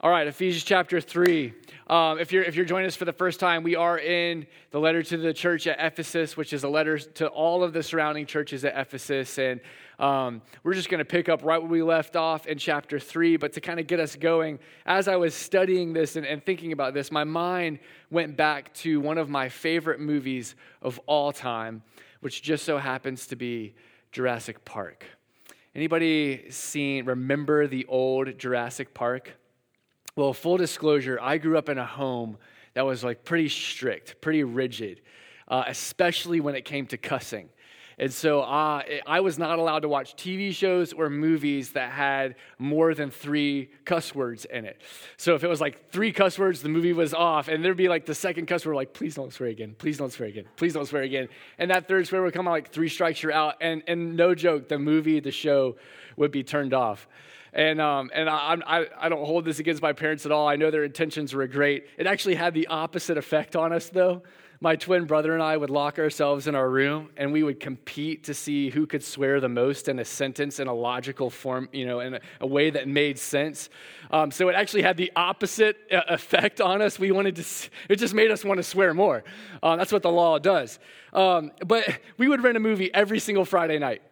All right, Ephesians chapter 3. Um, if, you're, if you're joining us for the first time, we are in the letter to the church at Ephesus, which is a letter to all of the surrounding churches at Ephesus. And um, we're just going to pick up right where we left off in chapter 3. But to kind of get us going, as I was studying this and, and thinking about this, my mind went back to one of my favorite movies of all time, which just so happens to be Jurassic Park. Anybody seen, remember the old Jurassic Park? Well, full disclosure, I grew up in a home that was like pretty strict, pretty rigid, uh, especially when it came to cussing. And so uh, I was not allowed to watch TV shows or movies that had more than three cuss words in it. So if it was like three cuss words, the movie was off. And there'd be like the second cuss word, like, please don't swear again. Please don't swear again. Please don't swear again. And that third swear would come out like three strikes, you're out. And, and no joke, the movie, the show would be turned off. And, um, and I, I, I don't hold this against my parents at all. I know their intentions were great. It actually had the opposite effect on us, though. My twin brother and I would lock ourselves in our room and we would compete to see who could swear the most in a sentence in a logical form, you know, in a, a way that made sense. Um, so it actually had the opposite uh, effect on us. We wanted to, it just made us want to swear more. Uh, that's what the law does. Um, but we would rent a movie every single Friday night.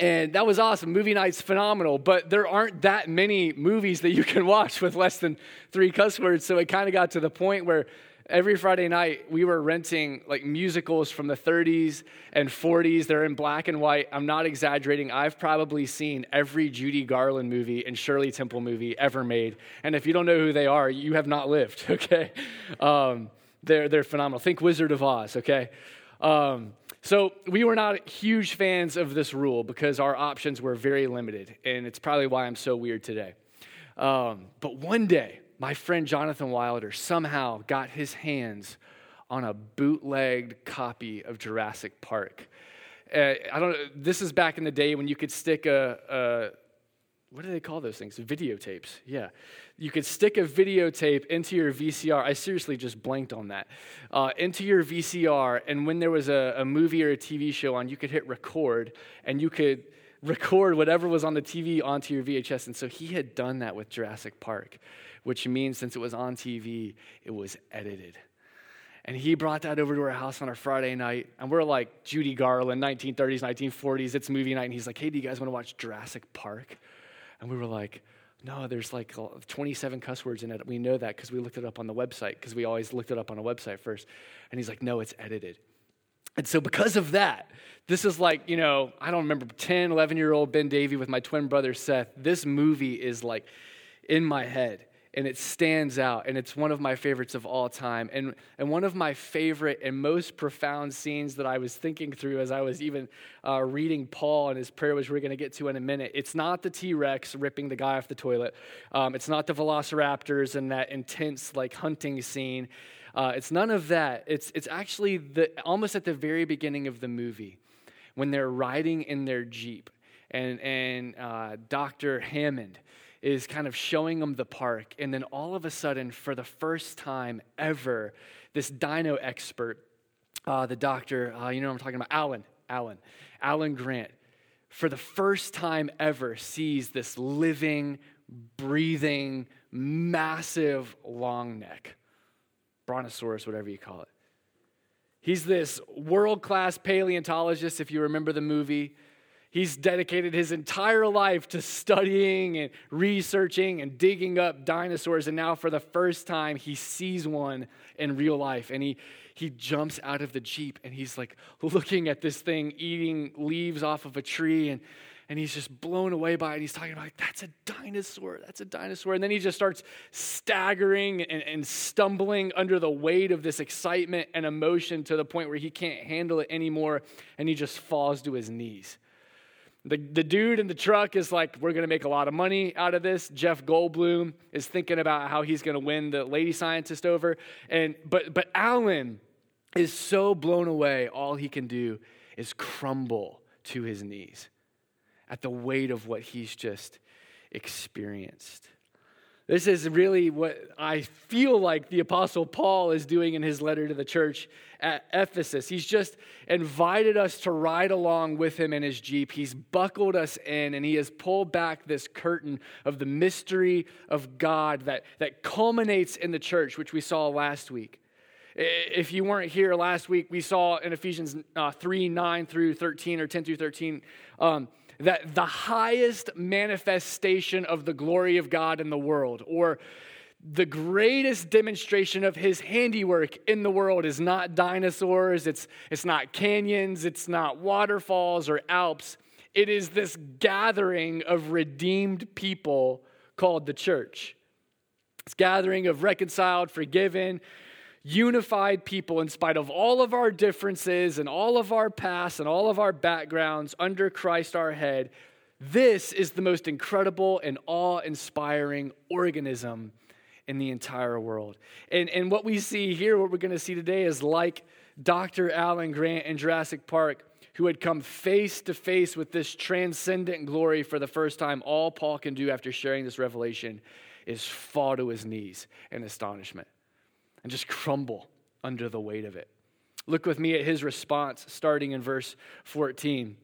And that was awesome. Movie night's phenomenal, but there aren't that many movies that you can watch with less than three cuss words. So it kind of got to the point where every Friday night we were renting like musicals from the 30s and 40s. They're in black and white. I'm not exaggerating. I've probably seen every Judy Garland movie and Shirley Temple movie ever made. And if you don't know who they are, you have not lived, okay? Um, they're, they're phenomenal. Think Wizard of Oz, okay? Um, so we were not huge fans of this rule because our options were very limited, and it's probably why I'm so weird today. Um, but one day, my friend Jonathan Wilder somehow got his hands on a bootlegged copy of Jurassic Park. Uh, I don't. This is back in the day when you could stick a, a what do they call those things? Videotapes. Yeah. You could stick a videotape into your VCR. I seriously just blanked on that. Uh, into your VCR, and when there was a, a movie or a TV show on, you could hit record and you could record whatever was on the TV onto your VHS. And so he had done that with Jurassic Park, which means since it was on TV, it was edited. And he brought that over to our house on our Friday night. And we're like Judy Garland, 1930s, 1940s. It's movie night. And he's like, hey, do you guys want to watch Jurassic Park? And we were like, no, there's like 27 cuss words in it. We know that because we looked it up on the website because we always looked it up on a website first. And he's like, no, it's edited. And so, because of that, this is like, you know, I don't remember 10, 11 year old Ben Davy with my twin brother Seth. This movie is like in my head and it stands out and it's one of my favorites of all time and, and one of my favorite and most profound scenes that i was thinking through as i was even uh, reading paul and his prayer which we're going to get to in a minute. It's not the t-rex ripping the guy off the toilet. Um, it's not the velociraptors and that intense like hunting scene. Uh, it's none of that. It's, it's actually the, almost at the very beginning of the movie when they're riding in their jeep and, and uh, dr hammond is kind of showing them the park. And then all of a sudden, for the first time ever, this dino expert, uh, the doctor, uh, you know what I'm talking about, Alan, Alan, Alan Grant, for the first time ever sees this living, breathing, massive long neck, brontosaurus, whatever you call it. He's this world class paleontologist, if you remember the movie. He's dedicated his entire life to studying and researching and digging up dinosaurs. And now, for the first time, he sees one in real life. And he, he jumps out of the Jeep and he's like looking at this thing eating leaves off of a tree. And, and he's just blown away by it. He's talking about, like, that's a dinosaur. That's a dinosaur. And then he just starts staggering and, and stumbling under the weight of this excitement and emotion to the point where he can't handle it anymore. And he just falls to his knees. The, the dude in the truck is like, we're going to make a lot of money out of this. Jeff Goldblum is thinking about how he's going to win the lady scientist over. And, but, but Alan is so blown away, all he can do is crumble to his knees at the weight of what he's just experienced. This is really what I feel like the Apostle Paul is doing in his letter to the church at Ephesus. He's just invited us to ride along with him in his Jeep. He's buckled us in and he has pulled back this curtain of the mystery of God that, that culminates in the church, which we saw last week. If you weren't here last week, we saw in Ephesians uh, 3 9 through 13 or 10 through 13. Um, that the highest manifestation of the glory of God in the world, or the greatest demonstration of his handiwork in the world, is not dinosaurs, it's, it's not canyons, it's not waterfalls or Alps. It is this gathering of redeemed people called the church. It's gathering of reconciled, forgiven, unified people in spite of all of our differences and all of our past and all of our backgrounds under Christ our head. This is the most incredible and awe inspiring organism in the entire world. And, and what we see here, what we're going to see today, is like Dr. Alan Grant in Jurassic Park, who had come face to face with this transcendent glory for the first time. All Paul can do after sharing this revelation is fall to his knees in astonishment and just crumble under the weight of it. Look with me at his response, starting in verse 14.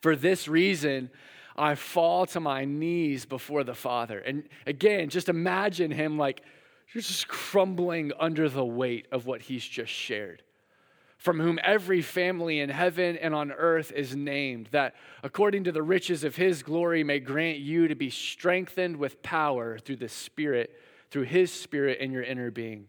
For this reason, I fall to my knees before the Father. And again, just imagine him like just crumbling under the weight of what he's just shared. From whom every family in heaven and on earth is named, that according to the riches of his glory may grant you to be strengthened with power through the Spirit, through his Spirit in your inner being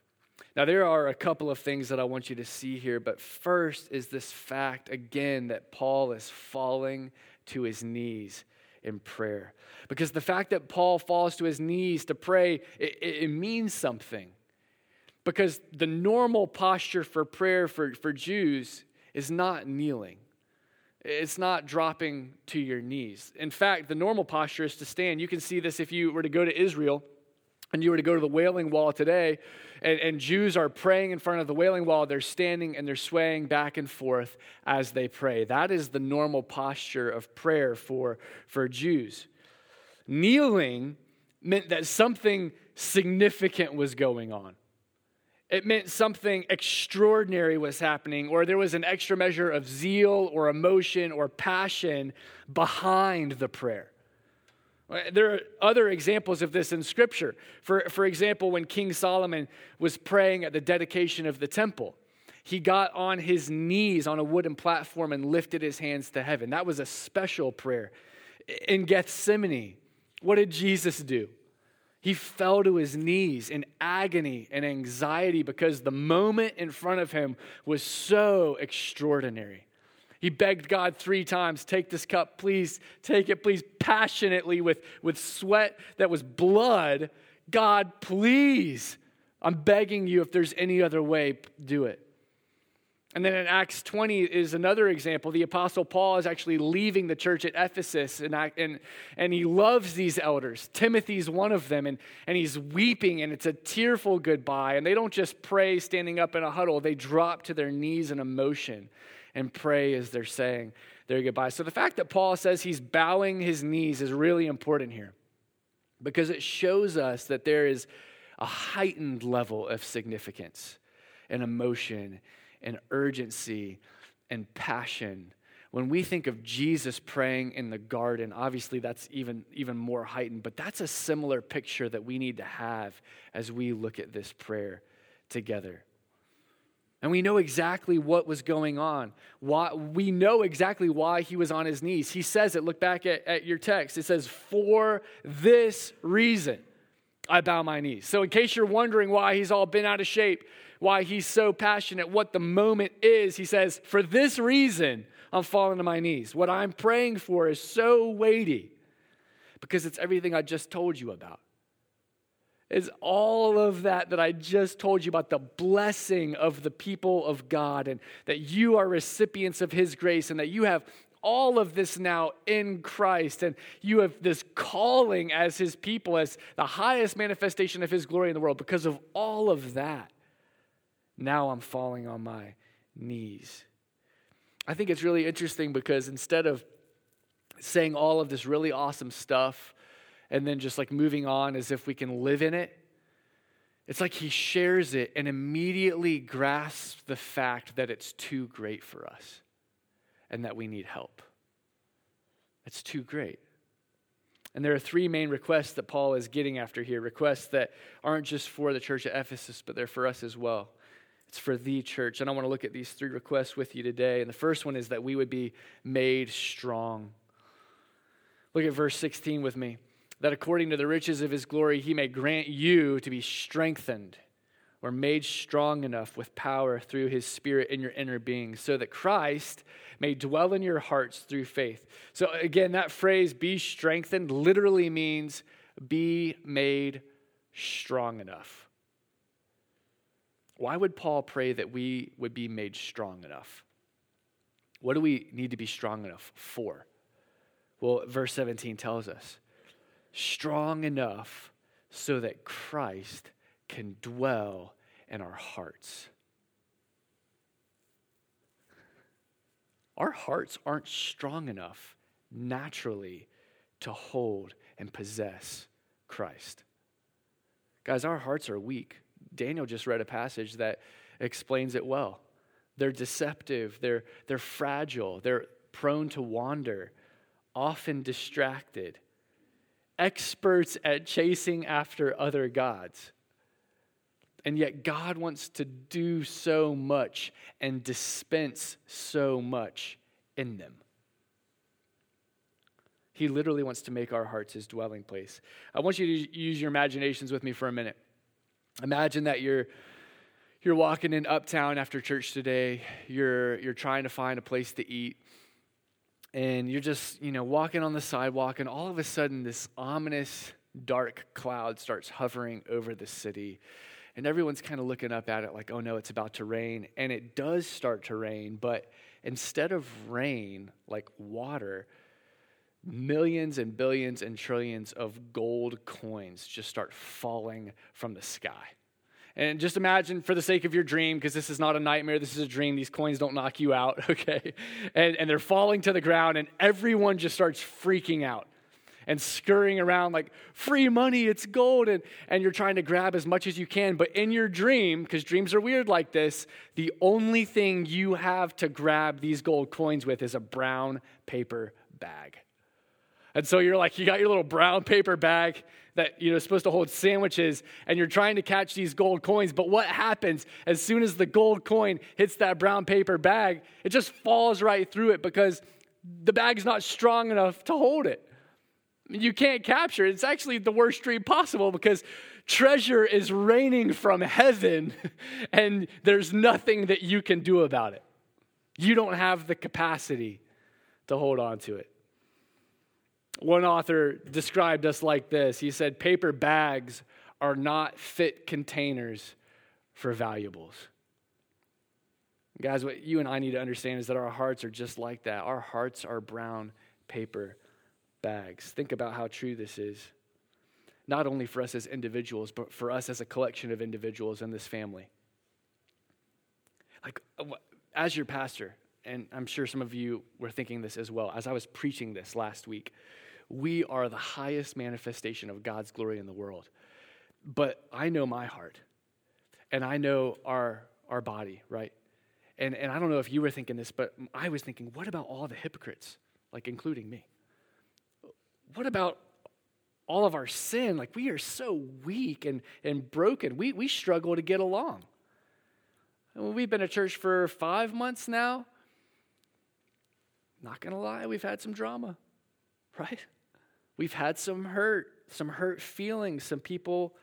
Now, there are a couple of things that I want you to see here, but first is this fact again that Paul is falling to his knees in prayer. Because the fact that Paul falls to his knees to pray, it, it means something. Because the normal posture for prayer for, for Jews is not kneeling. It's not dropping to your knees. In fact, the normal posture is to stand. You can see this if you were to go to Israel and you were to go to the Wailing Wall today, and, and, Jews are praying in front of the Wailing Wall, they're standing and they're swaying back and forth as they pray. That is the normal posture of prayer for, for Jews. Kneeling meant that something significant was going on. It meant something extraordinary was happening, or there was an extra measure of zeal or emotion or passion behind the prayer. Uh, there are other examples of this in Scripture. For, for example, when King Solomon was praying at the dedication of the temple, he got on his knees on a wooden platform and lifted his hands to heaven. That was a special prayer. In Gethsemane, what did Jesus do? He fell to his knees in agony and anxiety because the moment in front of him was so extraordinary. He begged God three times, Take this cup, please, take it, please, passionately with, with sweat that was blood. God, please, I'm begging you, if there's any other way, do it. And then in Acts 20 is another example. The Apostle Paul is actually leaving the church at Ephesus, and, and, and he loves these elders. Timothy's one of them, and, and he's weeping, and it's a tearful goodbye. And they don't just pray standing up in a huddle, they drop to their knees in emotion and pray as they're saying their goodbye. So the fact that Paul says he's bowing his knees is really important here because it shows us that there is a heightened level of significance and emotion and urgency and passion. When we think of Jesus praying in the garden, obviously that's even, even more heightened, but that's a similar picture that we need to have as we look at this prayer together. And we know exactly what was going on. Why, we know exactly why he was on his knees. He says it. Look back at, at your text. It says, For this reason, I bow my knees. So, in case you're wondering why he's all been out of shape, why he's so passionate, what the moment is, he says, For this reason, I'm falling to my knees. What I'm praying for is so weighty because it's everything I just told you about. Is all of that that I just told you about the blessing of the people of God and that you are recipients of His grace and that you have all of this now in Christ and you have this calling as His people, as the highest manifestation of His glory in the world. Because of all of that, now I'm falling on my knees. I think it's really interesting because instead of saying all of this really awesome stuff and then just like moving on as if we can live in it, it's like he shares it and immediately grasps the fact that it's too great for us and that we need help. It's too great. And there are three main requests that Paul is getting after here requests that aren't just for the church at Ephesus, but they're for us as well. It's for the church. And I want to look at these three requests with you today. And the first one is that we would be made strong. Look at verse 16 with me. That according to the riches of his glory, he may grant you to be strengthened or made strong enough with power through his spirit in your inner being, so that Christ may dwell in your hearts through faith. So, again, that phrase, be strengthened, literally means be made strong enough. Why would Paul pray that we would be made strong enough? What do we need to be strong enough for? Well, verse 17 tells us strong enough so that Christ can dwell in our hearts. Our hearts aren't strong enough naturally to hold and possess Christ. Guys, our hearts are weak. Daniel just read a passage that explains it well. They're deceptive, they're, they're fragile, they're prone to wander, often distracted, experts at chasing after other gods. And yet, God wants to do so much and dispense so much in them. He literally wants to make our hearts his dwelling place. I want you to use your imaginations with me for a minute. Imagine that you're you're walking in uptown after church today. You're you're trying to find a place to eat. And you're just, you know, walking on the sidewalk and all of a sudden this ominous dark cloud starts hovering over the city. And everyone's kind of looking up at it like, "Oh no, it's about to rain." And it does start to rain, but instead of rain, like water, millions and billions and trillions of gold coins just start falling from the sky. And just imagine, for the sake of your dream, because this is not a nightmare, this is a dream, these coins don't knock you out, okay? And, and they're falling to the ground, and everyone just starts freaking out and scurrying around like, free money, it's gold. And, and you're trying to grab as much as you can. But in your dream, because dreams are weird like this, the only thing you have to grab these gold coins with is a brown paper bag. And so you're like, you got your little brown paper bag that you know is supposed to hold sandwiches, and you're trying to catch these gold coins. But what happens as soon as the gold coin hits that brown paper bag? It just falls right through it because the bag's not strong enough to hold it. You can't capture it. It's actually the worst dream possible because treasure is raining from heaven, and there's nothing that you can do about it. You don't have the capacity to hold on to it. One author described us like this he said, Paper bags are not fit containers for valuables. Guys, what you and I need to understand is that our hearts are just like that. Our hearts are brown paper bags. Think about how true this is. Not only for us as individuals, but for us as a collection of individuals in this family. Like, uh, as your pastor, and I'm sure some of you were thinking this as well, as I was preaching this last week, we are the highest manifestation of God's glory in the world. But I know my heart, and I know our, our body, right? And, and I don't know if you were thinking this, but I was thinking, what about all the hypocrites, like including me? What about all of our sin? Like, we are so weak and, and broken. We, we struggle to get along. we've been at church for five months now. Not going to lie, we've had some drama, right? We've had some hurt, some hurt feelings, some people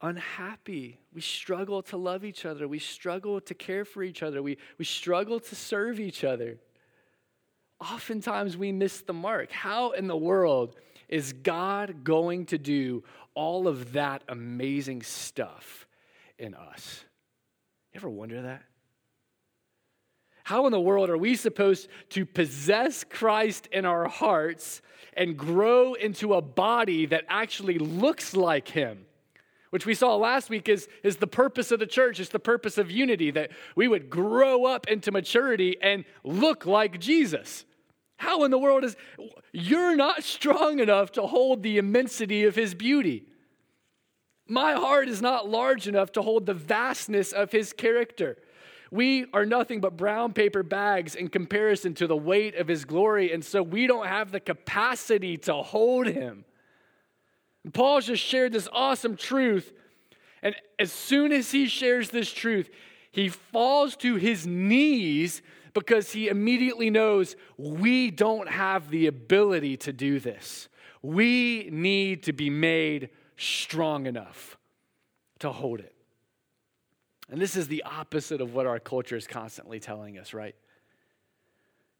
unhappy. We struggle to love each other. We struggle to care for each other. We, we struggle to serve each other. Oftentimes we miss the mark. How in the world is God going to do all of that amazing stuff in us? You ever wonder that? How in the world are we supposed to possess Christ in our hearts and grow into a body that actually looks like Him? Which we saw last week is, is the purpose of the church, it's the purpose of unity, that we would grow up into maturity and look like Jesus. How in the world is you're not strong enough to hold the immensity of his beauty? My heart is not large enough to hold the vastness of his character. We are nothing but brown paper bags in comparison to the weight of his glory, and so we don't have the capacity to hold him. And Paul just shared this awesome truth, and as soon as he shares this truth, he falls to his knees because he immediately knows we don't have the ability to do this. We need to be made strong enough to hold it. And this is the opposite of what our culture is constantly telling us, right?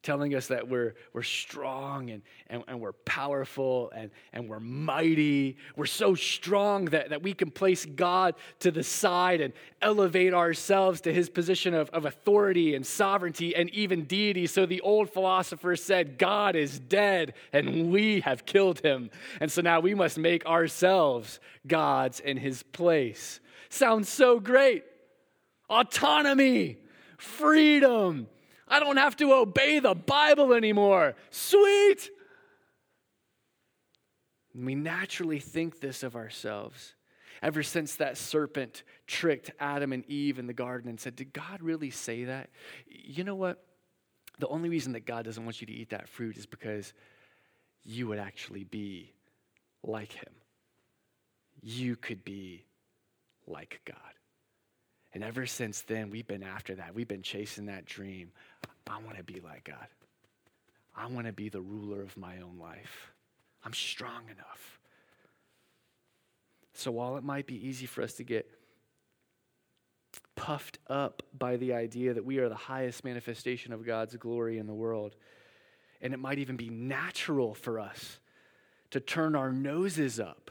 Telling us that we're, we're strong and, and, and we're powerful and, and we're mighty. We're so strong that, that we can place God to the side and elevate ourselves to his position of, of authority and sovereignty and even deity. So the old philosophers said, God is dead and we have killed him. And so now we must make ourselves gods in his place. Sounds so great autonomy, freedom. I don't have to obey the Bible anymore. Sweet. We naturally think this of ourselves. Ever since that serpent tricked Adam and Eve in the garden and said, Did God really say that? You know what? The only reason that God doesn't want you to eat that fruit is because you would actually be like Him. You could be like God. And ever since then, we've been after that. We've been chasing that dream. I want to be like God. I want to be the ruler of my own life. I'm strong enough. So while it might be easy for us to get puffed up by the idea that we are the highest manifestation of God's glory in the world, and it might even be natural for us to turn our noses up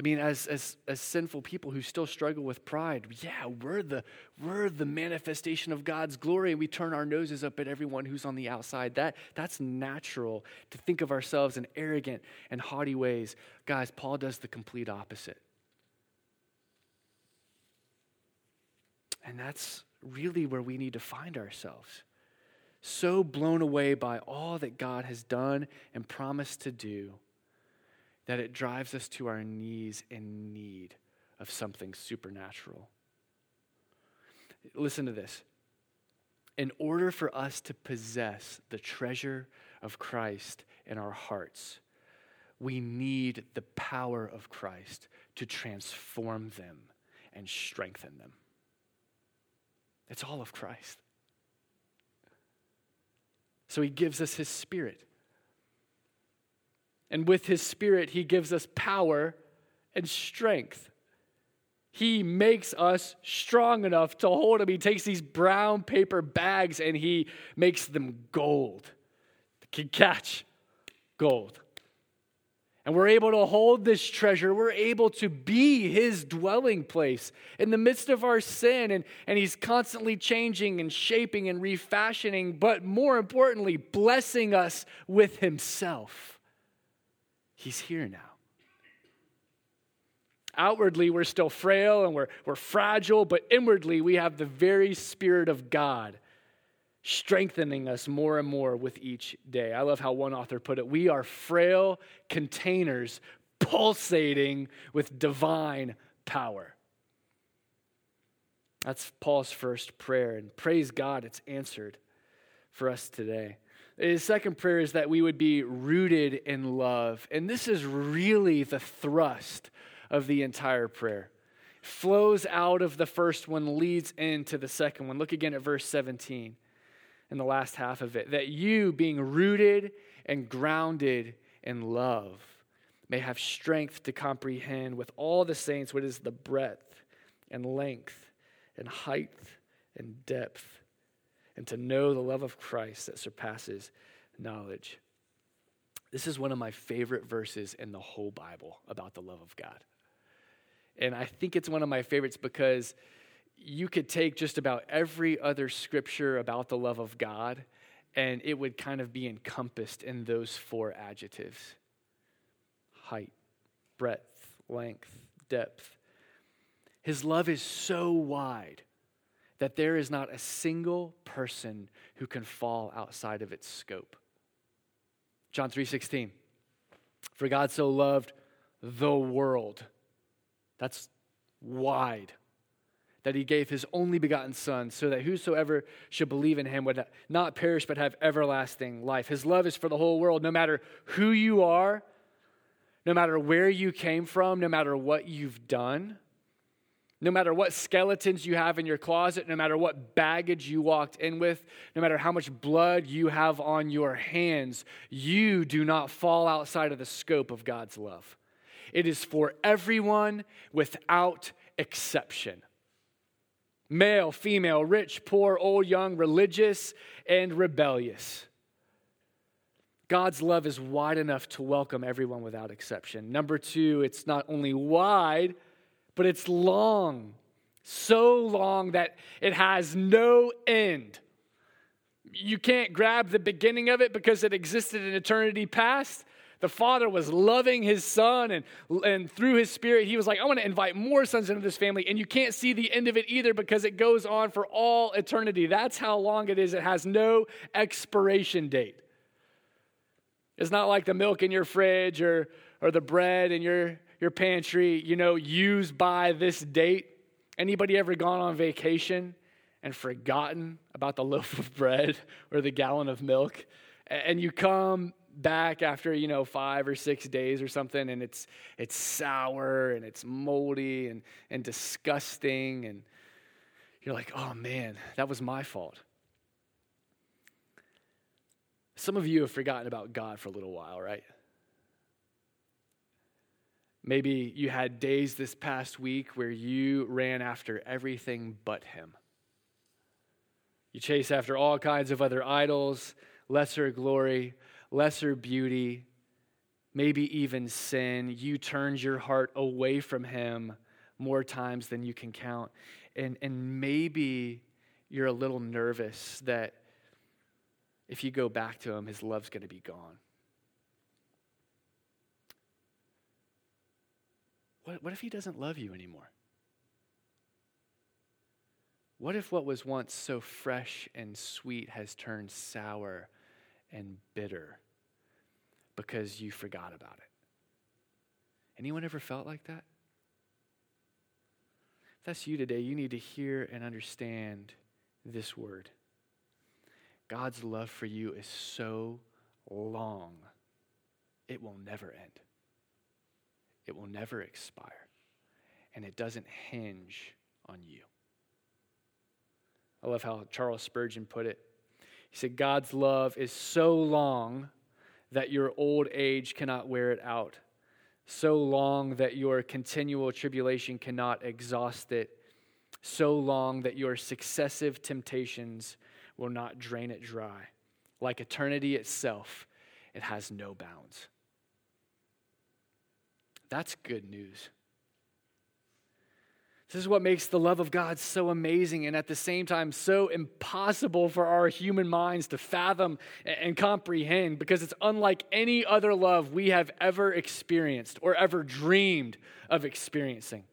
I mean, as, as, as sinful people who still struggle with pride, yeah, we're the, we're the manifestation of God's glory, and we turn our noses up at everyone who's on the outside. That, that's natural to think of ourselves in arrogant and haughty ways. Guys, Paul does the complete opposite. And that's really where we need to find ourselves. So blown away by all that God has done and promised to do that it drives us to our knees in need of something supernatural. Listen to this. In order for us to possess the treasure of Christ in our hearts, we need the power of Christ to transform them and strengthen them. It's all of Christ. So he gives us his spirit. And with his spirit, he gives us power and strength. He makes us strong enough to hold him. He takes these brown paper bags and he makes them gold. Can catch gold. And we're able to hold this treasure. We're able to be his dwelling place in the midst of our sin. And, and he's constantly changing and shaping and refashioning, but more importantly, blessing us with himself. He's here now. Outwardly, we're still frail and we're, we're fragile, but inwardly, we have the very Spirit of God strengthening us more and more with each day. I love how one author put it we are frail containers pulsating with divine power. That's Paul's first prayer, and praise God, it's answered for us today. His second prayer is that we would be rooted in love. And this is really the thrust of the entire prayer. Flows out of the first one, leads into the second one. Look again at verse 17 in the last half of it. That you, being rooted and grounded in love, may have strength to comprehend with all the saints what is the breadth and length and height and depth and to know the love of Christ that surpasses knowledge. This is one of my favorite verses in the whole Bible about the love of God. And I think it's one of my favorites because you could take just about every other scripture about the love of God and it would kind of be encompassed in those four adjectives height, breadth, length, depth. His love is so wide that there is not a single person who can fall outside of its scope. John 3:16 For God so loved the world. That's wide. That he gave his only begotten son so that whosoever should believe in him would not perish but have everlasting life. His love is for the whole world no matter who you are, no matter where you came from, no matter what you've done. No matter what skeletons you have in your closet, no matter what baggage you walked in with, no matter how much blood you have on your hands, you do not fall outside of the scope of God's love. It is for everyone without exception male, female, rich, poor, old, young, religious, and rebellious. God's love is wide enough to welcome everyone without exception. Number two, it's not only wide, but it's long, so long that it has no end. You can't grab the beginning of it because it existed in eternity past. The Father was loving His Son, and, and through His Spirit, He was like, I want to invite more sons into this family. And you can't see the end of it either because it goes on for all eternity. That's how long it is. It has no expiration date. It's not like the milk in your fridge or, or the bread in your your pantry, you know, used by this date? Anybody ever gone on vacation and forgotten about the loaf of bread or the gallon of milk? And you come back after, you know, five or six days or something, and it's it's sour and it's moldy and, and disgusting, and you're like, oh man, that was my fault. Some of you have forgotten about God for a little while, right? Maybe you had days this past week where you ran after everything but Him. You chase after all kinds of other idols, lesser glory, lesser beauty, maybe even sin. You turned your heart away from Him more times than you can count. And, and maybe you're a little nervous that if you go back to Him, His love's going to be gone. What, what if he doesn't love you anymore? What if what was once so fresh and sweet has turned sour and bitter because you forgot about it? Anyone ever felt like that? If that's you today, you need to hear and understand this word. God's love for you is so long, it will never end. It will never expire. And it doesn't hinge on you. I love how Charles Spurgeon put it. He said, God's love is so long that your old age cannot wear it out, so long that your continual tribulation cannot exhaust it, so long that your successive temptations will not drain it dry. Like eternity itself, it has no bounds. That's good news. This is what makes the love of God so amazing and at the same time so impossible for our human minds to fathom and comprehend because it's unlike any other love we have ever experienced or ever dreamed of experiencing.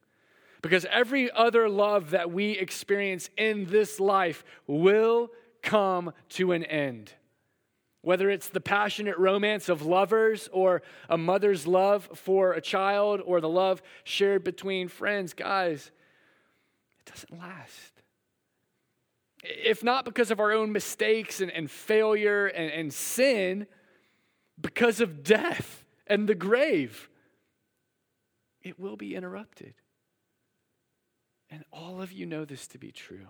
Because every other love that we experience in this life will come to an end. Whether it's the passionate romance of lovers or a mother's love for a child or the love shared between friends, guys, it doesn't last. If not because of our own mistakes and, and failure and, and sin, because of death and the grave, it will be interrupted. And all of you know this to be true.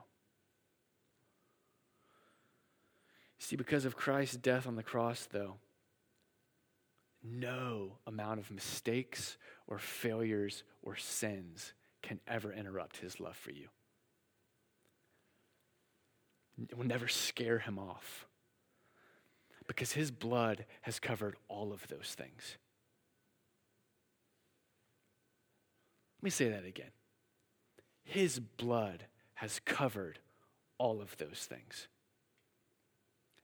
See, because of Christ's death on the cross, though, no amount of mistakes or failures or sins can ever interrupt his love for you. It will never scare him off. Because his blood has covered all of those things. Let me say that again. His blood has covered all of those things.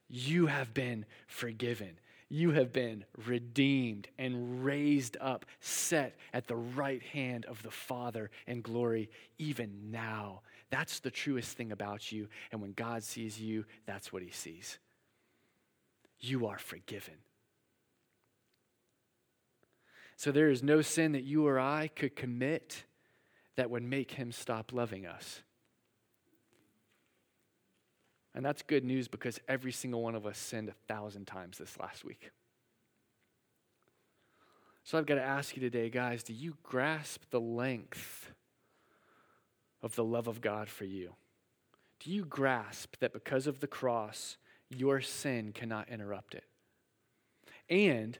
You have been forgiven. You have been redeemed and raised up, set at the right hand of the Father in glory, even now. That's the truest thing about you. And when God sees you, that's what he sees. You are forgiven. So there is no sin that you or I could commit that would make him stop loving us. And that's good news because every single one of us sinned a thousand times this last week. So I've got to ask you today, guys, do you grasp the length of the love of God for you? Do you grasp that because of the cross, your sin cannot interrupt it? And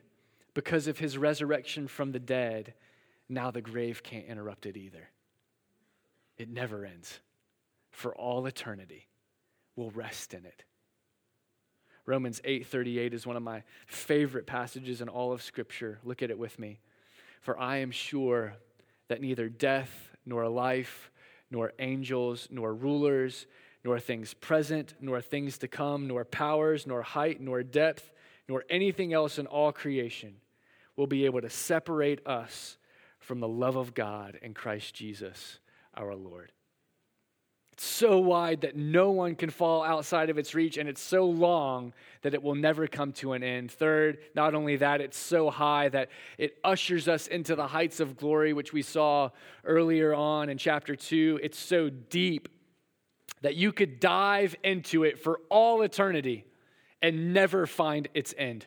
because of his resurrection from the dead, now the grave can't interrupt it either. It never ends. For all eternity, we'll rest in it. Romans 8:38 is one of my favorite passages in all of scripture. Look at it with me. For I am sure that neither death nor life nor angels nor rulers nor things present nor things to come nor powers nor height nor depth nor anything else in all creation will be able to separate us from the love of God in Christ Jesus our Lord. It's so wide that no one can fall outside of its reach, and it's so long that it will never come to an end. Third, not only that, it's so high that it ushers us into the heights of glory, which we saw earlier on in chapter 2. It's so deep that you could dive into it for all eternity and never find its end.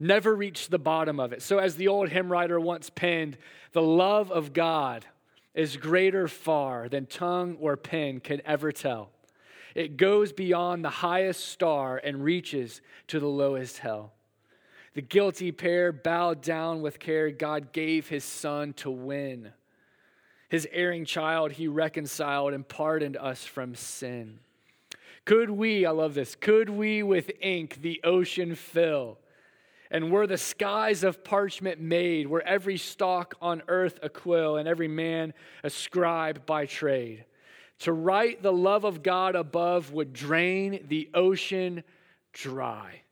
Never reach the bottom of it. So, as the old hymn writer once penned, the love of God is greater far than tongue or pen can ever tell. It goes beyond the highest star and reaches to the lowest hell. The guilty pair bowed down with care. God gave his son to win. His erring child he reconciled and pardoned us from sin. Could we, I love this, could we with ink the ocean fill? And were the skies of parchment made, were every stalk on earth a quill, and every man a scribe by trade. To write the love of God above would drain the ocean dry.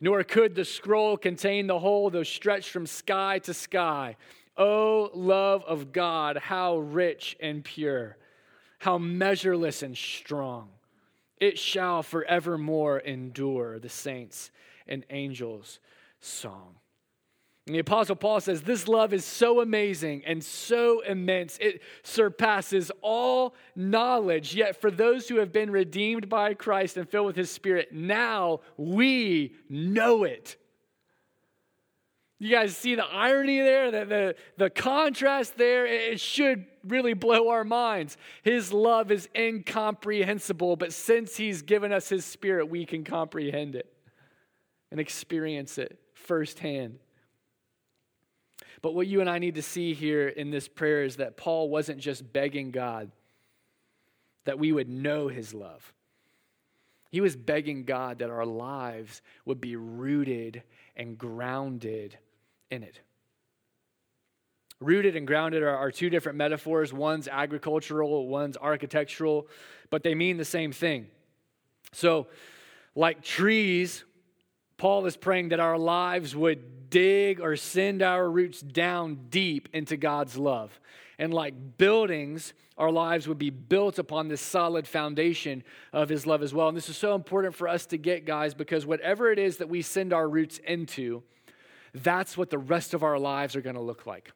Nor could the scroll contain the whole, though stretched from sky to sky. O love of God, how rich and pure, how measureless and strong. It shall forevermore endure, the saints and angels' song. And the Apostle Paul says, This love is so amazing and so immense, it surpasses all knowledge. Yet, for those who have been redeemed by Christ and filled with his Spirit, now we know it. You guys see the irony there, the, the, the contrast there? It should really blow our minds. His love is incomprehensible, but since He's given us His Spirit, we can comprehend it and experience it firsthand. But what you and I need to see here in this prayer is that Paul wasn't just begging God that we would know his love. He was begging God that our lives would be rooted and grounded in it. Rooted and grounded are, are two different metaphors. One's agricultural, one's architectural, but they mean the same thing. So, like trees, Paul is praying that our lives would dig or send our roots down deep into God's love. And like buildings, our lives would be built upon this solid foundation of His love as well. And this is so important for us to get, guys, because whatever it is that we send our roots into, that's what the rest of our lives are going to look like.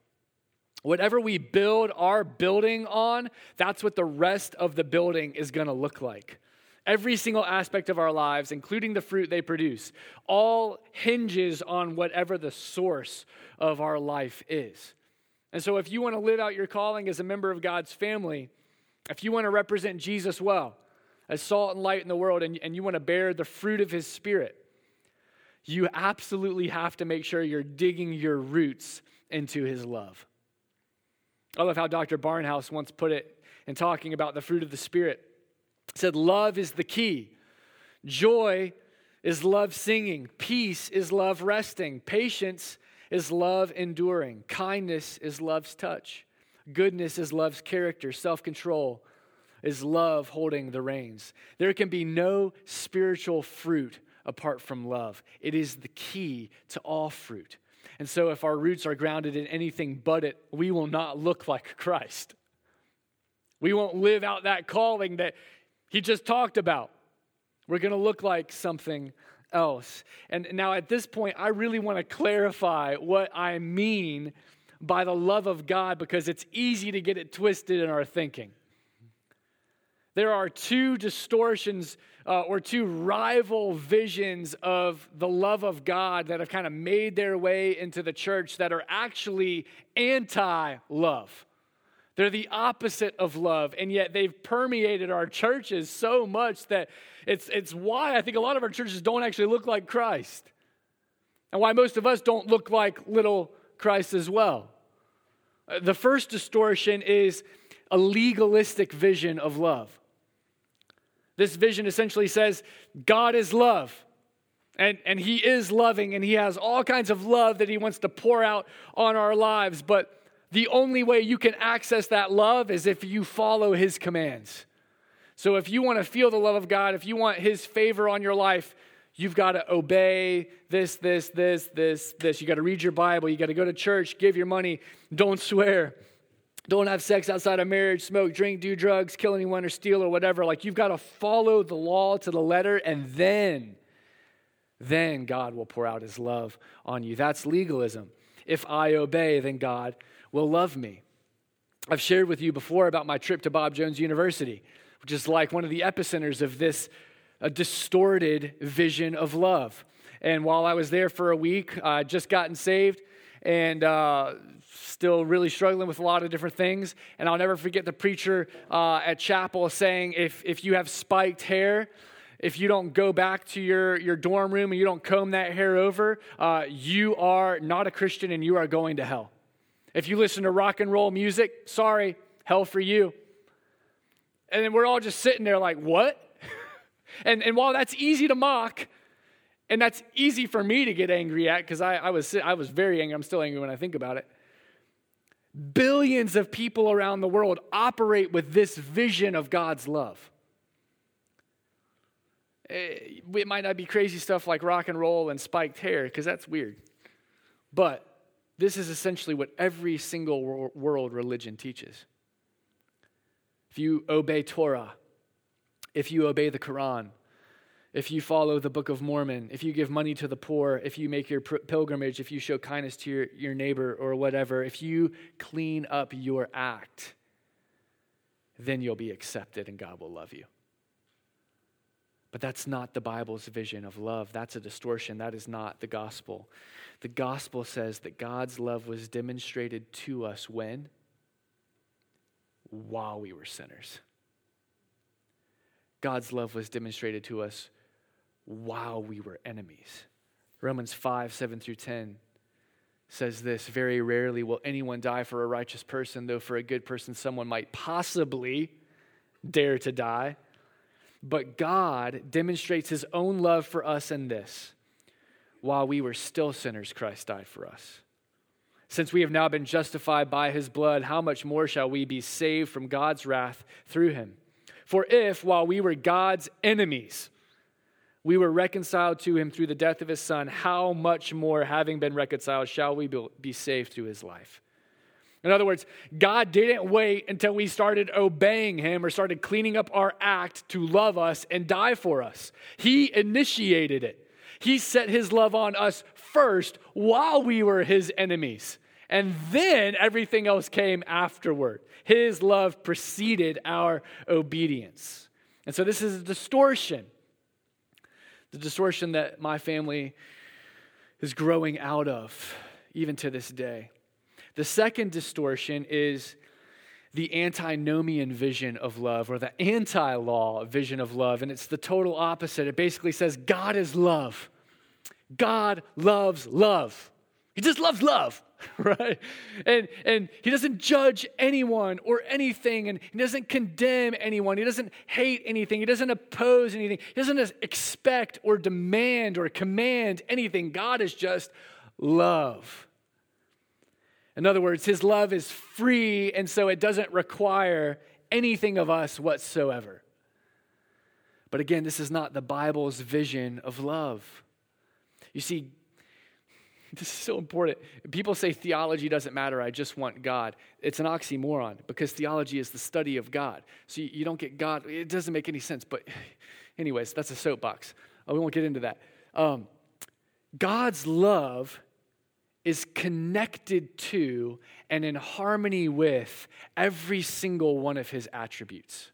Whatever we build our building on, that's what the rest of the building is going to look like. Every single aspect of our lives, including the fruit they produce, all hinges on whatever the source of our life is. And so, if you want to live out your calling as a member of God's family, if you want to represent Jesus well, as salt and light in the world, and, and you want to bear the fruit of his spirit, you absolutely have to make sure you're digging your roots into his love. I love how Dr. Barnhouse once put it in talking about the fruit of the Spirit said, Love is the key. Joy is love singing. Peace is love resting. Patience is love enduring. Kindness is love's touch. Goodness is love's character. Self control is love holding the reins. There can be no spiritual fruit apart from love, it is the key to all fruit. And so, if our roots are grounded in anything but it, we will not look like Christ. We won't live out that calling that he just talked about. We're going to look like something else. And now, at this point, I really want to clarify what I mean by the love of God because it's easy to get it twisted in our thinking. There are two distortions uh, or two rival visions of the love of God that have kind of made their way into the church that are actually anti love. They're the opposite of love, and yet they've permeated our churches so much that it's, it's why I think a lot of our churches don't actually look like Christ, and why most of us don't look like little Christ as well. Uh, the first distortion is a legalistic vision of love. This vision essentially says God is love. And, and He is loving, and He has all kinds of love that He wants to pour out on our lives. But the only way you can access that love is if you follow His commands. So if you want to feel the love of God, if you want His favor on your life, you've got to obey this, this, this, this, this. You got to read your Bible. You got to go to church, give your money, don't swear. Don't have sex outside of marriage, smoke, drink, do drugs, kill anyone, or steal, or whatever. Like you've got to follow the law to the letter, and then, then God will pour out his love on you. That's legalism. If I obey, then God will love me. I've shared with you before about my trip to Bob Jones University, which is like one of the epicenters of this a distorted vision of love. And while I was there for a week, I uh, just gotten saved and uh, still really struggling with a lot of different things. And I'll never forget the preacher uh, at chapel saying, if, if you have spiked hair, if you don't go back to your, your dorm room and you don't comb that hair over, uh, you are not a Christian and you are going to hell. If you listen to rock and roll music, sorry, hell for you. And then we're all just sitting there like, what? and, and while that's easy to mock, and that's easy for me to get angry at because I, I, was, I was very angry. I'm still angry when I think about it. Billions of people around the world operate with this vision of God's love. Eh, it might not be crazy stuff like rock and roll and spiked hair, because that's weird. But this is essentially what every single world religion teaches. If you obey Torah, if you obey the Quran, if you follow the Book of Mormon, if you give money to the poor, if you make your pilgrimage, if you show kindness to your, your neighbor or whatever, if you clean up your act, then you'll be accepted and God will love you. But that's not the Bible's vision of love. That's a distortion. That is not the gospel. The gospel says that God's love was demonstrated to us when? While we were sinners. God's love was demonstrated to us while we were enemies. Romans 5 7 through 10 says this Very rarely will anyone die for a righteous person, though for a good person someone might possibly dare to die. But God demonstrates his own love for us in this while we were still sinners, Christ died for us. Since we have now been justified by his blood, how much more shall we be saved from God's wrath through him? For if, while we were God's enemies, we were reconciled to him through the death of his son, how much more, having been reconciled, shall we be saved through his life? In other words, God didn't wait until we started obeying him or started cleaning up our act to love us and die for us. He initiated it. He set his love on us first while we were his enemies. And then everything else came afterward. His love preceded our obedience. And so this is a distortion the distortion that my family is growing out of, even to this day. The second distortion is the antinomian vision of love or the anti law vision of love, and it's the total opposite. It basically says God is love. God loves love. He just loves love. right? And, and he doesn't judge anyone or anything, and he doesn't condemn anyone. He doesn't hate anything. He doesn't oppose anything. He doesn't expect or demand or command anything. God is just love. In other words, his love is free, and so it doesn't require anything of us whatsoever. But again, this is not the Bible's vision of love. You see, this is so important. People say theology doesn't matter, I just want God. It's an oxymoron because theology is the study of God. So you don't get God, it doesn't make any sense. But, anyways, that's a soapbox. Oh, we won't get into that. Um, God's love is connected to and in harmony with every single one of his attributes.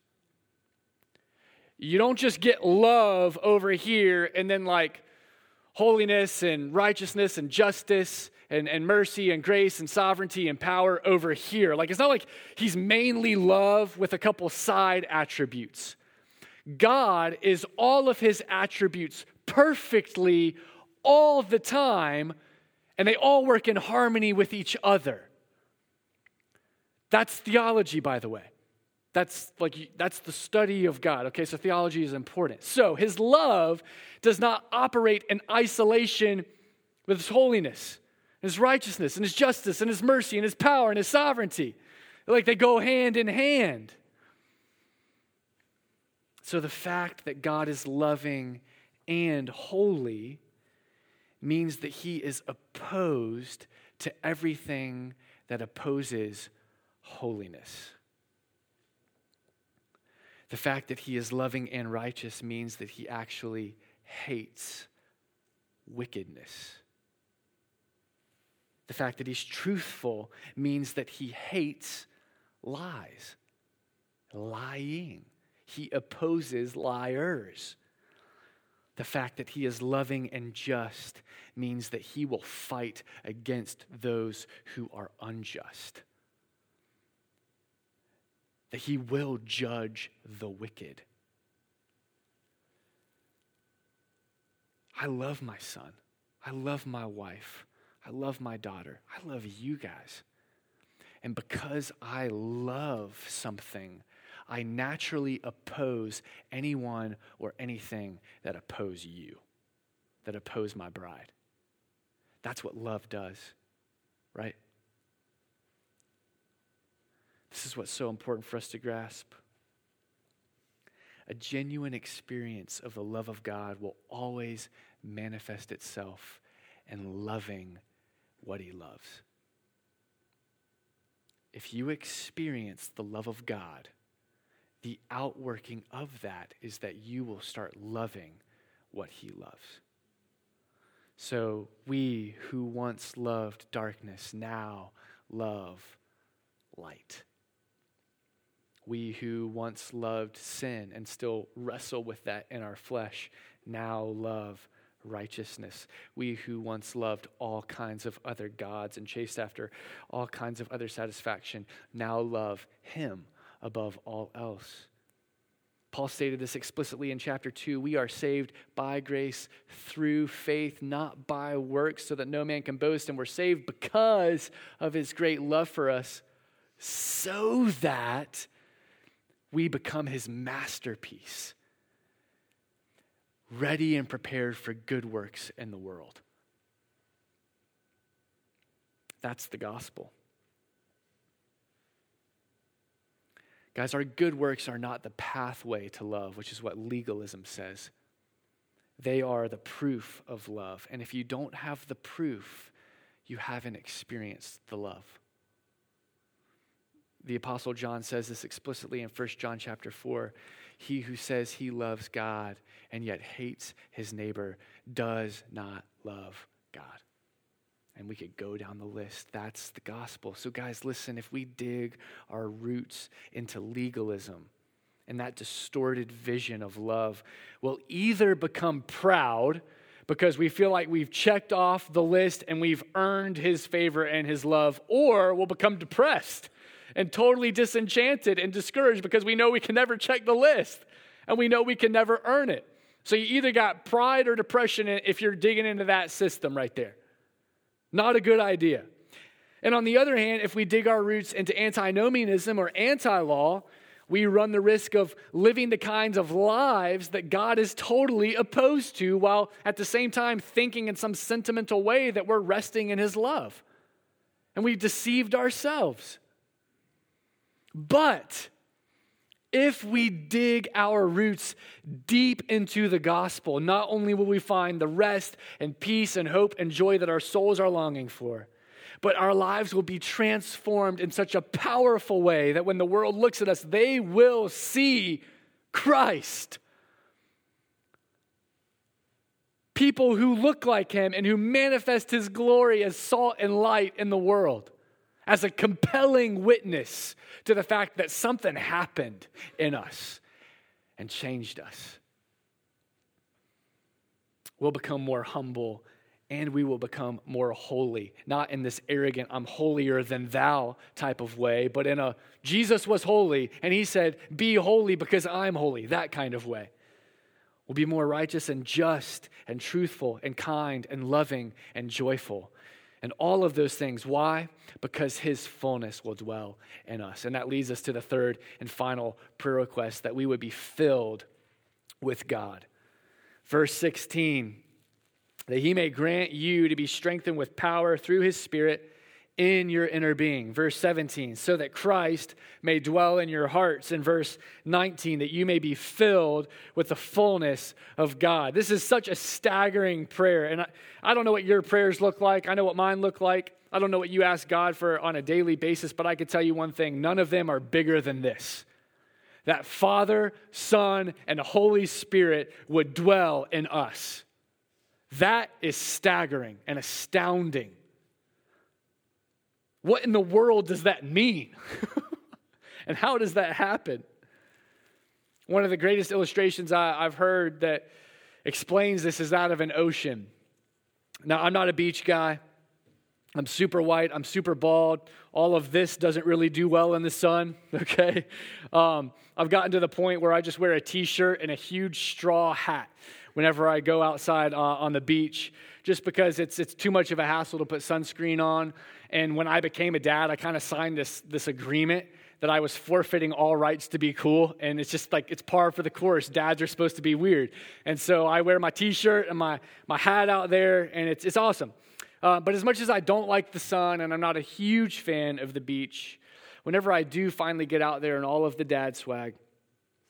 You don't just get love over here and then like holiness and righteousness and justice and, and mercy and grace and sovereignty and power over here. Like, it's not like he's mainly love with a couple side attributes. God is all of his attributes perfectly all the time, and they all work in harmony with each other. That's theology, by the way. That's like that's the study of God. Okay, so theology is important. So his love does not operate in isolation with his holiness, his righteousness, and his justice, and his mercy, and his power, and his sovereignty. Like they go hand in hand. So the fact that God is loving and holy means that he is opposed to everything that opposes holiness. The fact that he is loving and righteous means that he actually hates wickedness. The fact that he's truthful means that he hates lies, lying. He opposes liars. The fact that he is loving and just means that he will fight against those who are unjust that he will judge the wicked. I love my son. I love my wife. I love my daughter. I love you guys. And because I love something, I naturally oppose anyone or anything that oppose you, that oppose my bride. That's what love does, right? This is what's so important for us to grasp. A genuine experience of the love of God will always manifest itself in loving what He loves. If you experience the love of God, the outworking of that is that you will start loving what He loves. So we who once loved darkness now love light. We who once loved sin and still wrestle with that in our flesh now love righteousness. We who once loved all kinds of other gods and chased after all kinds of other satisfaction now love Him above all else. Paul stated this explicitly in chapter 2. We are saved by grace through faith, not by works, so that no man can boast. And we're saved because of his great love for us, so that we become his masterpiece, ready and prepared for good works in the world. That's the gospel. Guys, our good works are not the pathway to love, which is what legalism says. They are the proof of love. And if you don't have the proof, you haven't experienced the love. The apostle John says this explicitly in 1 John chapter 4. He who says he loves God and yet hates his neighbor does not love God. And we could go down the list. That's the gospel. So, guys, listen if we dig our roots into legalism and that distorted vision of love, we'll either become proud because we feel like we've checked off the list and we've earned his favor and his love, or we'll become depressed and totally disenchanted and discouraged because we know we can never check the list and we know we can never earn it. So you either got pride or depression if you're digging into that system right there. Not a good idea. And on the other hand, if we dig our roots into antinomianism or anti law, we run the risk of living the kinds of lives that God is totally opposed to, while at the same time thinking in some sentimental way that we're resting in His love. And we've deceived ourselves. But if we dig our roots deep into the gospel, not only will we find the rest and peace and hope and joy that our souls are longing for, but our lives will be transformed in such a powerful way that when the world looks at us, they will see Christ. People who look like him and who manifest his glory as salt and light in the world, as a compelling witness to the fact that something happened in us and changed us. We'll become more humble and we will become more holy. Not in this arrogant, I'm holier than thou type of way, but in a Jesus was holy, and he said, Be holy because I'm holy, that kind of way. We'll be more righteous and just and truthful and kind and loving and joyful. And all of those things. Why? Because his fullness will dwell in us. And that leads us to the third and final prayer request that we would be filled with God. Verse 16 that he may grant you to be strengthened with power through his Spirit in your inner being. Verse 17, so that Christ may dwell in your hearts. In verse 19, that you may be filled with the fullness of God. This is such a staggering prayer. And I, I don't know what your prayers look like, I know what mine look like. I don't know what you ask God for on a daily basis, but I can tell you one thing none of them are bigger than this that Father, Son, and Holy Spirit would dwell in us. That is staggering and astounding. What in the world does that mean? and how does that happen? One of the greatest illustrations I, have heard that explains this is that of an ocean. Now, I'm not a beach guy. I'm super white. I'm super bald. All of this doesn't really do well in the sun, okay? Um, I've gotten to the point where I just wear a t shirt and a huge straw hat whenever I go outside uh, on the beach, just because it's, it's too much of a hassle to put sunscreen on. And when I became a dad, I kind of signed this, this agreement that I was forfeiting all rights to be cool. And it's just like, it's par for the course. Dads are supposed to be weird. And so I wear my t shirt and my, my hat out there, and it's, it's awesome. Uh, but as much as I don't like the sun and I'm not a huge fan of the beach, whenever I do finally get out there in all of the dad swag,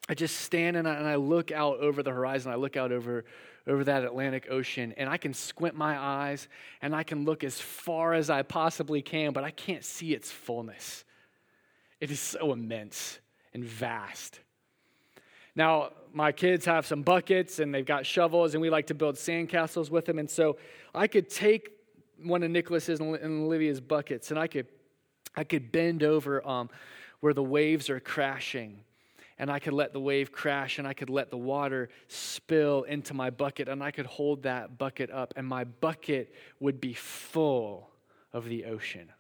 I just stand and I, and I look out over the horizon. I look out over, over that Atlantic Ocean, and I can squint my eyes and I can look as far as I possibly can, but I can't see its fullness. It is so immense and vast. Now, my kids have some buckets and they've got shovels, and we like to build sandcastles with them. And so I could take one of Nicholas's and Olivia's buckets and I could, I could bend over um, where the waves are crashing and I could let the wave crash and I could let the water spill into my bucket and I could hold that bucket up and my bucket would be full of the ocean.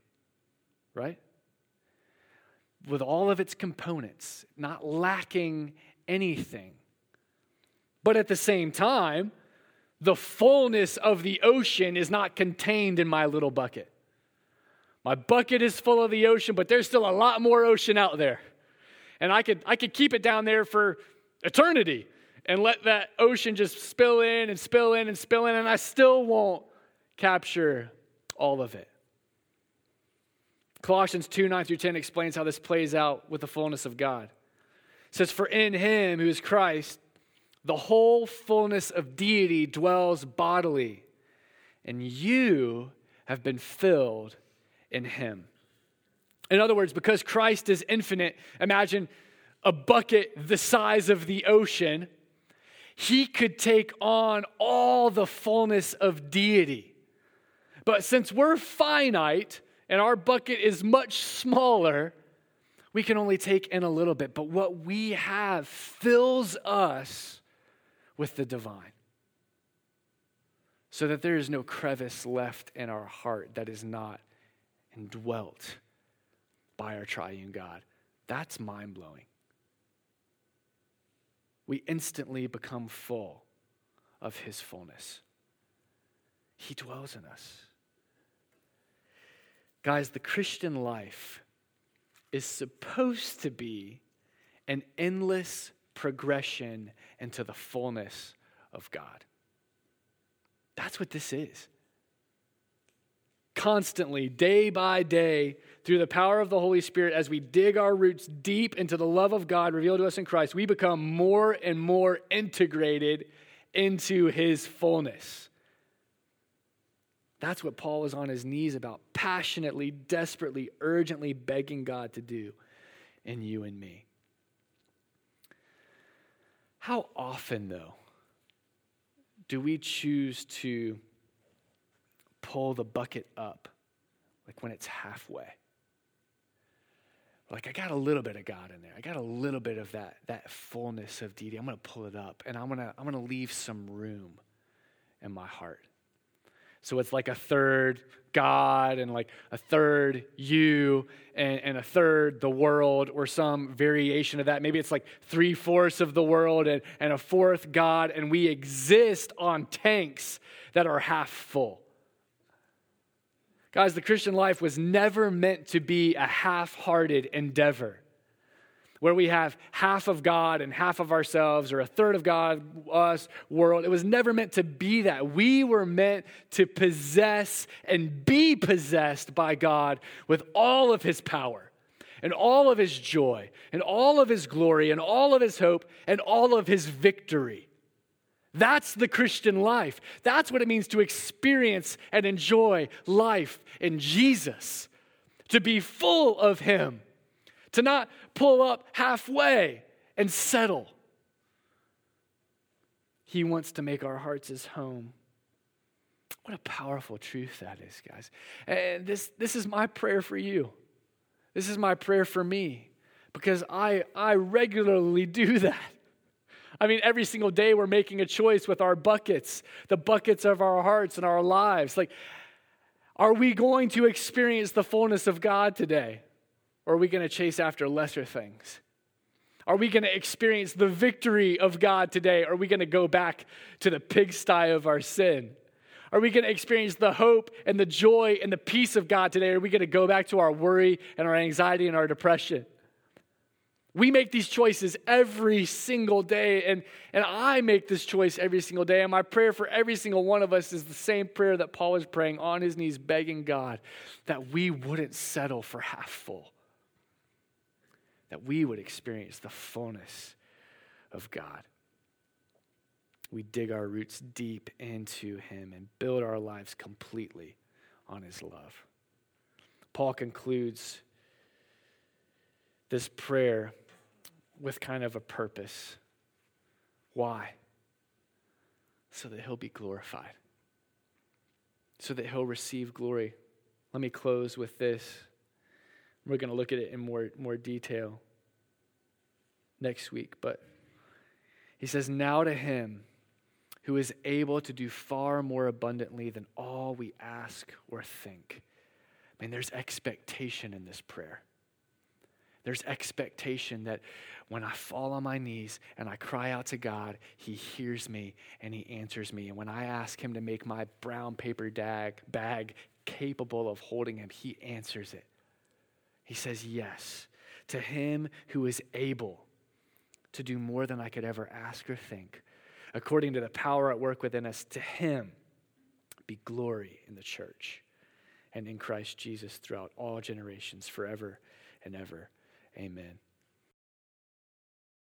Right? With all of its components, not lacking anything. But at the same time, the fullness of the ocean is not contained in my little bucket. My bucket is full of the ocean, but there's still a lot more ocean out there and I could, I could keep it down there for eternity and let that ocean just spill in and spill in and spill in, and I still won't capture all of it. Colossians 2 9 through 10 explains how this plays out with the fullness of God. It says, For in him, who is Christ, the whole fullness of deity dwells bodily, and you have been filled in him. In other words, because Christ is infinite, imagine a bucket the size of the ocean. He could take on all the fullness of deity. But since we're finite and our bucket is much smaller, we can only take in a little bit. But what we have fills us with the divine. So that there is no crevice left in our heart that is not indwelt by our triune God. That's mind blowing. We instantly become full of his fullness. He dwells in us. Guys, the Christian life is supposed to be an endless progression into the fullness of God. That's what this is. Constantly, day by day, through the power of the Holy Spirit, as we dig our roots deep into the love of God revealed to us in Christ, we become more and more integrated into his fullness. That's what Paul was on his knees about, passionately, desperately, urgently begging God to do in you and me. How often, though, do we choose to pull the bucket up, like when it's halfway? Like, I got a little bit of God in there. I got a little bit of that, that fullness of deity. I'm going to pull it up, and I'm going to I'm going to leave some room in my heart. So it's like a third God and like a third you and, and a third the world or some variation of that. Maybe it's like three fourths of the world and, and a fourth God, and we exist on tanks that are half full. Guys, the Christian life was never meant to be a half hearted endeavor where we have half of God and half of ourselves, or a third of God, us, world. It was never meant to be that. We were meant to possess and be possessed by God with all of His power and all of His joy and all of His glory and all of His hope and all of His victory. That's the Christian life. That's what it means to experience and enjoy life in Jesus, to be full of Him to not pull up halfway and settle. He wants to make our hearts his home. What a powerful truth that is, guys. And this, this is my prayer for you. This is my prayer for me because I, I regularly do that. I mean, every single day we're making a choice with our buckets, the buckets of our hearts and our lives. Like, are we going to experience the fullness of God today? Or are we going to chase after lesser things? Are we going to experience the victory of God today? Or are we going to go back to the pigsty of our sin? Are we going to experience the hope and the joy and the peace of God today? Or are we going to go back to our worry and our anxiety and our depression? We make these choices every single day, and, and I make this choice every single day. And my prayer for every single one of us is the same prayer that Paul was praying on his knees, begging God that we wouldn't settle for half full that we would experience the fullness of God. We dig our roots deep into Him and build our lives completely on His love. Paul concludes this prayer with kind of a purpose. Why? So that He'll be glorified, so that He'll receive glory. Let me close with this. We're going to look at it in more, more detail next week. But he says, Now to him who is able to do far more abundantly than all we ask or think. I mean, there's expectation in this prayer. There's expectation that when I fall on my knees and I cry out to God, He hears me and He answers me. And when I ask Him to make my brown paper bag, capable of holding Him, He answers it. He says, Yes, to him who is able to do more than I could ever ask or think, according to the power at work within us, to him be glory in the church and in Christ Jesus throughout all generations, forever and ever. Amen.